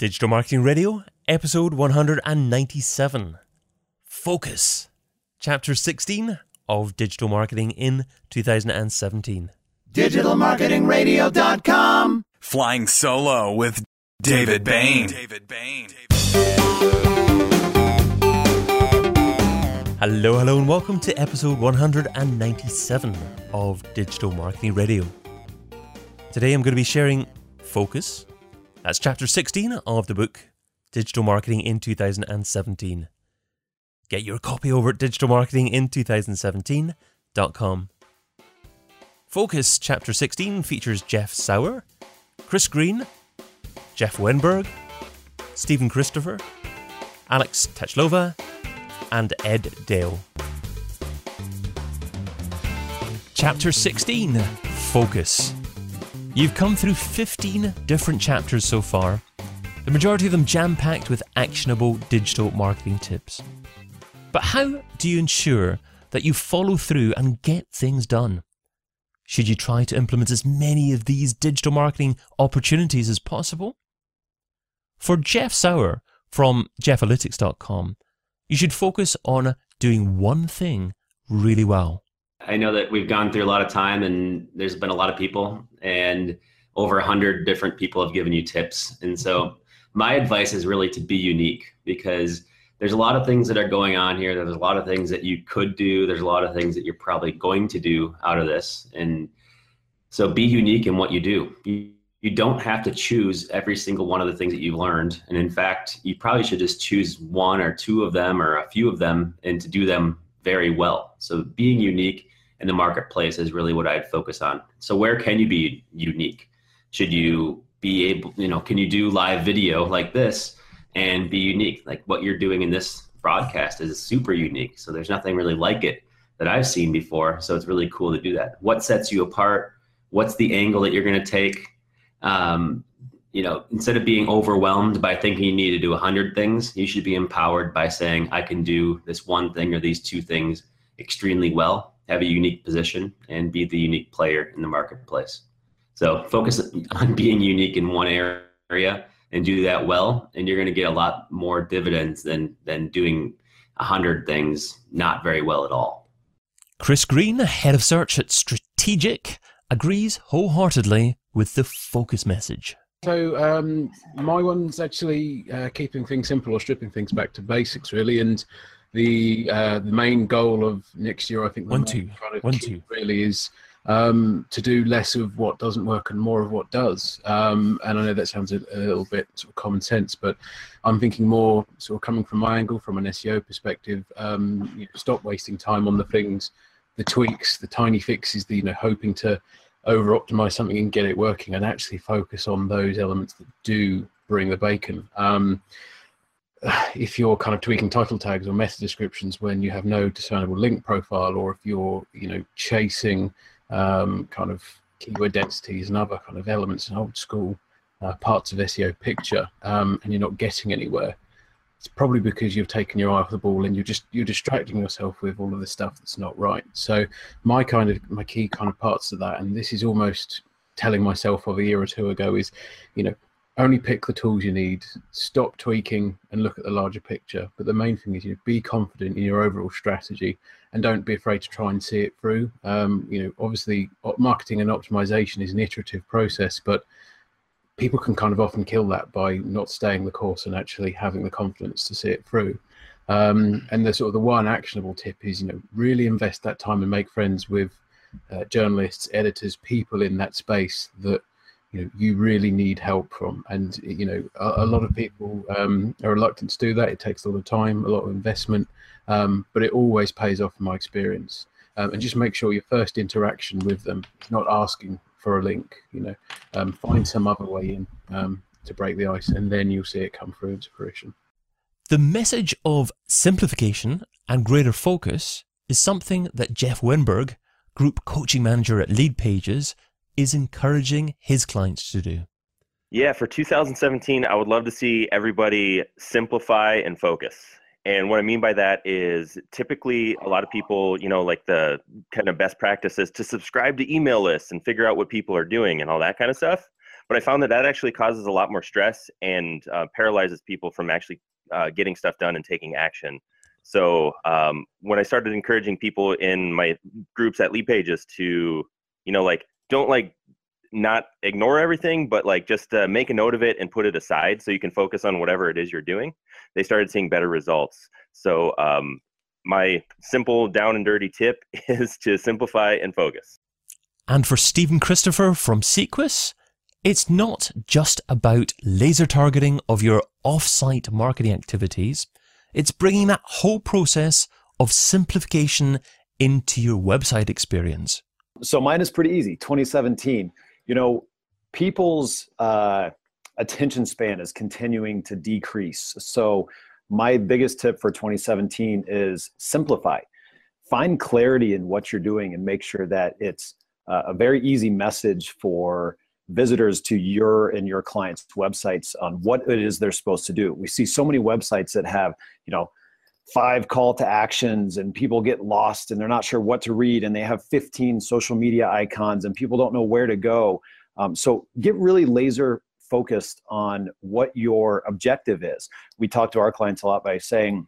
Digital Marketing Radio, episode 197. Focus, chapter 16 of Digital Marketing in 2017. DigitalMarketingRadio.com. Flying solo with David Bain. David Bain. Hello, hello, and welcome to episode 197 of Digital Marketing Radio. Today I'm going to be sharing Focus. That's chapter 16 of the book Digital Marketing in 2017. Get your copy over at digitalmarketingin2017.com. Focus chapter 16 features Jeff Sauer, Chris Green, Jeff Wenberg, Stephen Christopher, Alex Tachalova, and Ed Dale. Chapter 16 Focus. You've come through 15 different chapters so far, the majority of them jam packed with actionable digital marketing tips. But how do you ensure that you follow through and get things done? Should you try to implement as many of these digital marketing opportunities as possible? For Jeff Sauer from jeffalytics.com, you should focus on doing one thing really well. I know that we've gone through a lot of time and there's been a lot of people and over a hundred different people have given you tips. And so my advice is really to be unique because there's a lot of things that are going on here. There's a lot of things that you could do. There's a lot of things that you're probably going to do out of this. And so be unique in what you do. You, you don't have to choose every single one of the things that you've learned. And in fact, you probably should just choose one or two of them or a few of them and to do them very well. So being unique in the marketplace is really what I'd focus on. So where can you be unique? Should you be able, you know, can you do live video like this and be unique? Like what you're doing in this broadcast is super unique. So there's nothing really like it that I've seen before. So it's really cool to do that. What sets you apart? What's the angle that you're going to take? Um, you know, instead of being overwhelmed by thinking you need to do a hundred things, you should be empowered by saying, I can do this one thing or these two things extremely well have a unique position and be the unique player in the marketplace. So focus on being unique in one area and do that well, and you're going to get a lot more dividends than than doing a hundred things not very well at all. Chris Green, head of search at StrategiQ, agrees wholeheartedly with the focus message. So um, my one's actually uh, keeping things simple or stripping things back to basics, really, and the uh, the main goal of next year, I think, one two, one two, really is um, to do less of what doesn't work and more of what does. Um, and I know that sounds a, a, little bit sort of common sense, but I'm thinking more sort of coming from my angle, from an SEO perspective. Um, you know, stop wasting time on the things, the tweaks, the tiny fixes, the you know hoping to over optimize something and get it working, and actually focus on those elements that do bring the bacon. Um, if you're kind of tweaking title tags or meta descriptions when you have no discernible link profile, or if you're you know chasing um, kind of keyword densities and other kind of elements and old school uh, parts of SEO picture, um, and you're not getting anywhere, it's probably because you've taken your eye off the ball and you're just you're distracting yourself with all of the stuff that's not right. So my kind of my key kind of parts of that, and this is almost telling myself of a year or two ago, is you know only pick the tools you need stop tweaking and look at the larger picture but the main thing is you know, be confident in your overall strategy and don't be afraid to try and see it through um, you know obviously marketing and optimization is an iterative process but people can kind of often kill that by not staying the course and actually having the confidence to see it through. Um, and the sort of the one actionable tip is you know really invest that time and make friends with uh, journalists editors people in that space that you know you really need help from. And you know a, a lot of people um, are reluctant to do that. It takes a lot of time a lot of investment um, but it always pays off in my experience. Um, and just make sure your first interaction with them is not asking for a link you know um, find some other way in um, to break the ice and then you'll see it come through into fruition the message of simplification and greater focus is something that jeff wenberg group coaching manager at Leadpages is encouraging his clients to do? Yeah, for 2017, I would love to see everybody simplify and focus. And what I mean by that is typically a lot of people, you know, like the kind of best practices to subscribe to email lists and figure out what people are doing and all that kind of stuff. but I found that that actually causes a lot more stress and uh, paralyzes people from actually uh, getting stuff done and taking action. So um, when I started encouraging people in my groups at Leadpages to, you know, like don't like not ignore everything, but like just uh, make a note of it and put it aside so you can focus on whatever it is you're doing. They started seeing better results. So um, my simple down and dirty tip is to simplify and focus. And for Stephen Christopher from Sequus, it's not just about laser targeting of your off-site marketing activities. It's bringing that whole process of simplification into your website experience. So mine is pretty easy. 2017. You know, people's uh, attention span is continuing to decrease. So my biggest tip for 2017 is simplify. Find clarity in what you're doing and make sure that it's uh, a very easy message for visitors to your and your clients' websites on what it is they're supposed to do. We see so many websites that have, you know, five call to actions and people get lost and they're not sure what to read and they have 15 social media icons and people don't know where to go. Um, so get really laser focused on what your objective is. We talk to our clients a lot by saying,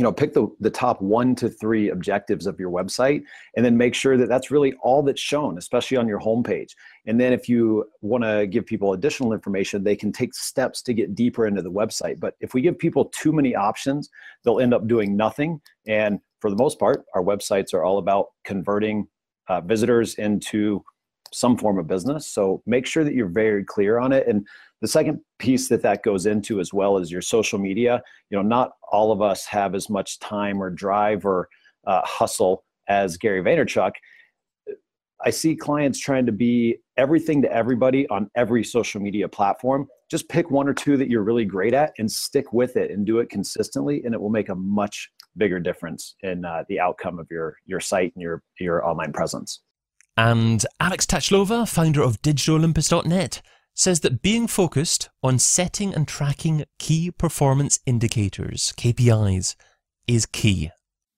you know pick the, the top one to three objectives of your website and then make sure that that's really all that's shown especially on your homepage. And then if you want to give people additional information they can take steps to get deeper into the website. But if we give people too many options they'll end up doing nothing. And for the most part our websites are all about converting uh, visitors into some form of business. So make sure that you're very clear on it. And the second piece that that goes into as well is your social media. You know not all of us have as much time or drive or uh, hustle as gary vaynerchuk. I see clients trying to be everything to everybody on every social media platform. Just pick one or two that you're really great at and stick with it and do it consistently and it will make a much bigger difference in uh, the outcome of your your site and your your online presence and alex tachalova founder of digitalolympus.net says that being focused on setting and tracking key performance indicators, KPIs, is key.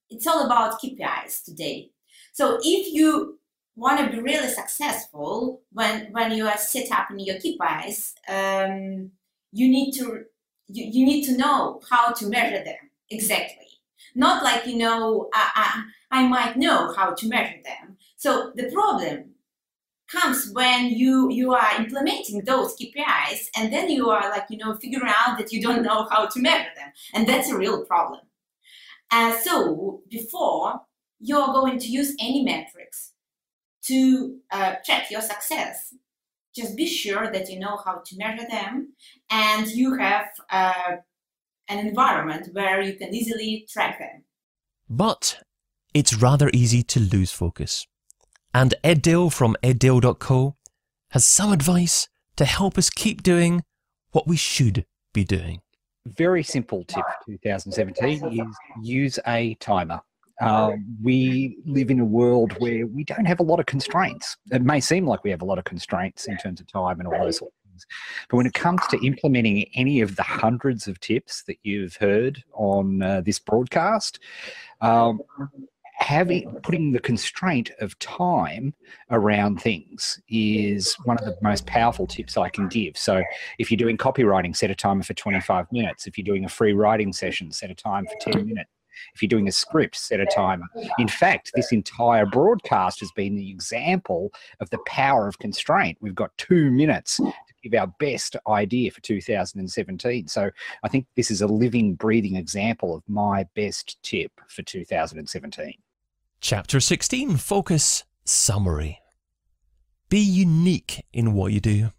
It's all about KPIs today. So if you want to be really successful when when you are set up in your KPIs, um, you need to you, you need to know how to measure them exactly. Not like you know I, I, I might know how to measure them. So the problem comes when you you are implementing those KPIs and then you are like you know figuring out that you don't know how to measure them and that's a real problem. And so before you're going to use any metrics to uh, check your success, just be sure that you know how to measure them and you have uh, an environment where you can easily track them. But it's rather easy to lose focus. And Ed Dale from eddale.co has some advice to help us keep doing what we should be doing. Very simple tip for 2017 is use a timer. Uh, we live in a world where we don't have a lot of constraints. It may seem like we have a lot of constraints in terms of time and all those sort of things. But when it comes to implementing any of the hundreds of tips that you've heard on uh, this broadcast, um, having putting the constraint of time around things is one of the most powerful tips I can give. So if you're doing copywriting, set a timer for 25 minutes. If you're doing a free writing session, set a time for 10 minutes. If you're doing a script, set a timer. In fact, this entire broadcast has been the example of the power of constraint. We've got two minutes to give our best idea for 2017. So I think this is a living, breathing example of my best tip for 2017. Chapter 16 Focus Summary. Be unique in what you do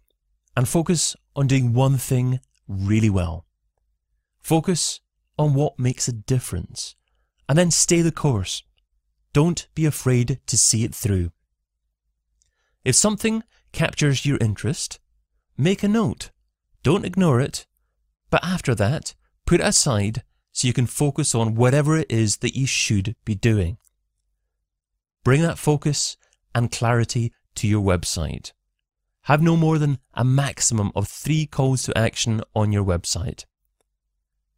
and focus on doing one thing really well. Focus on what makes a difference and then stay the course. Don't be afraid to see it through. If something captures your interest, make a note. Don't ignore it, but after that, put it aside so you can focus on whatever it is that you should be doing. Bring that focus and clarity to your website. Have no more than a maximum of three calls to action on your website.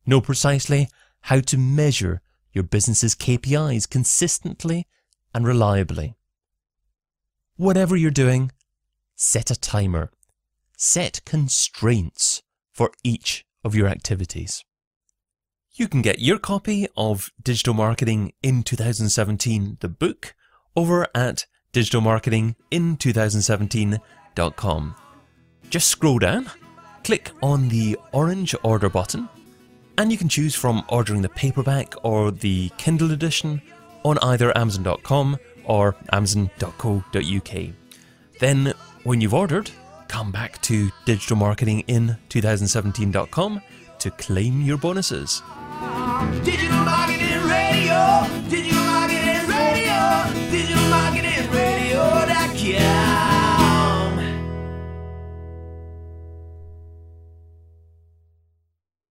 Know precisely how to measure your business's KPIs consistently and reliably. Whatever you're doing, set a timer. set constraints for each of your activities. You can get your copy of Digital Marketing in 2017, the book, over at digitalmarketingin2017.com. Just scroll down, click on the orange order button, and you can choose from ordering the paperback or the Kindle edition on either Amazon.com or Amazon.co.uk. Then, when you've ordered, come back to digitalmarketingin2017.com to claim your bonuses. Digital Marketing Radio, Digital Marketing Radio, Digital marketingradio.com.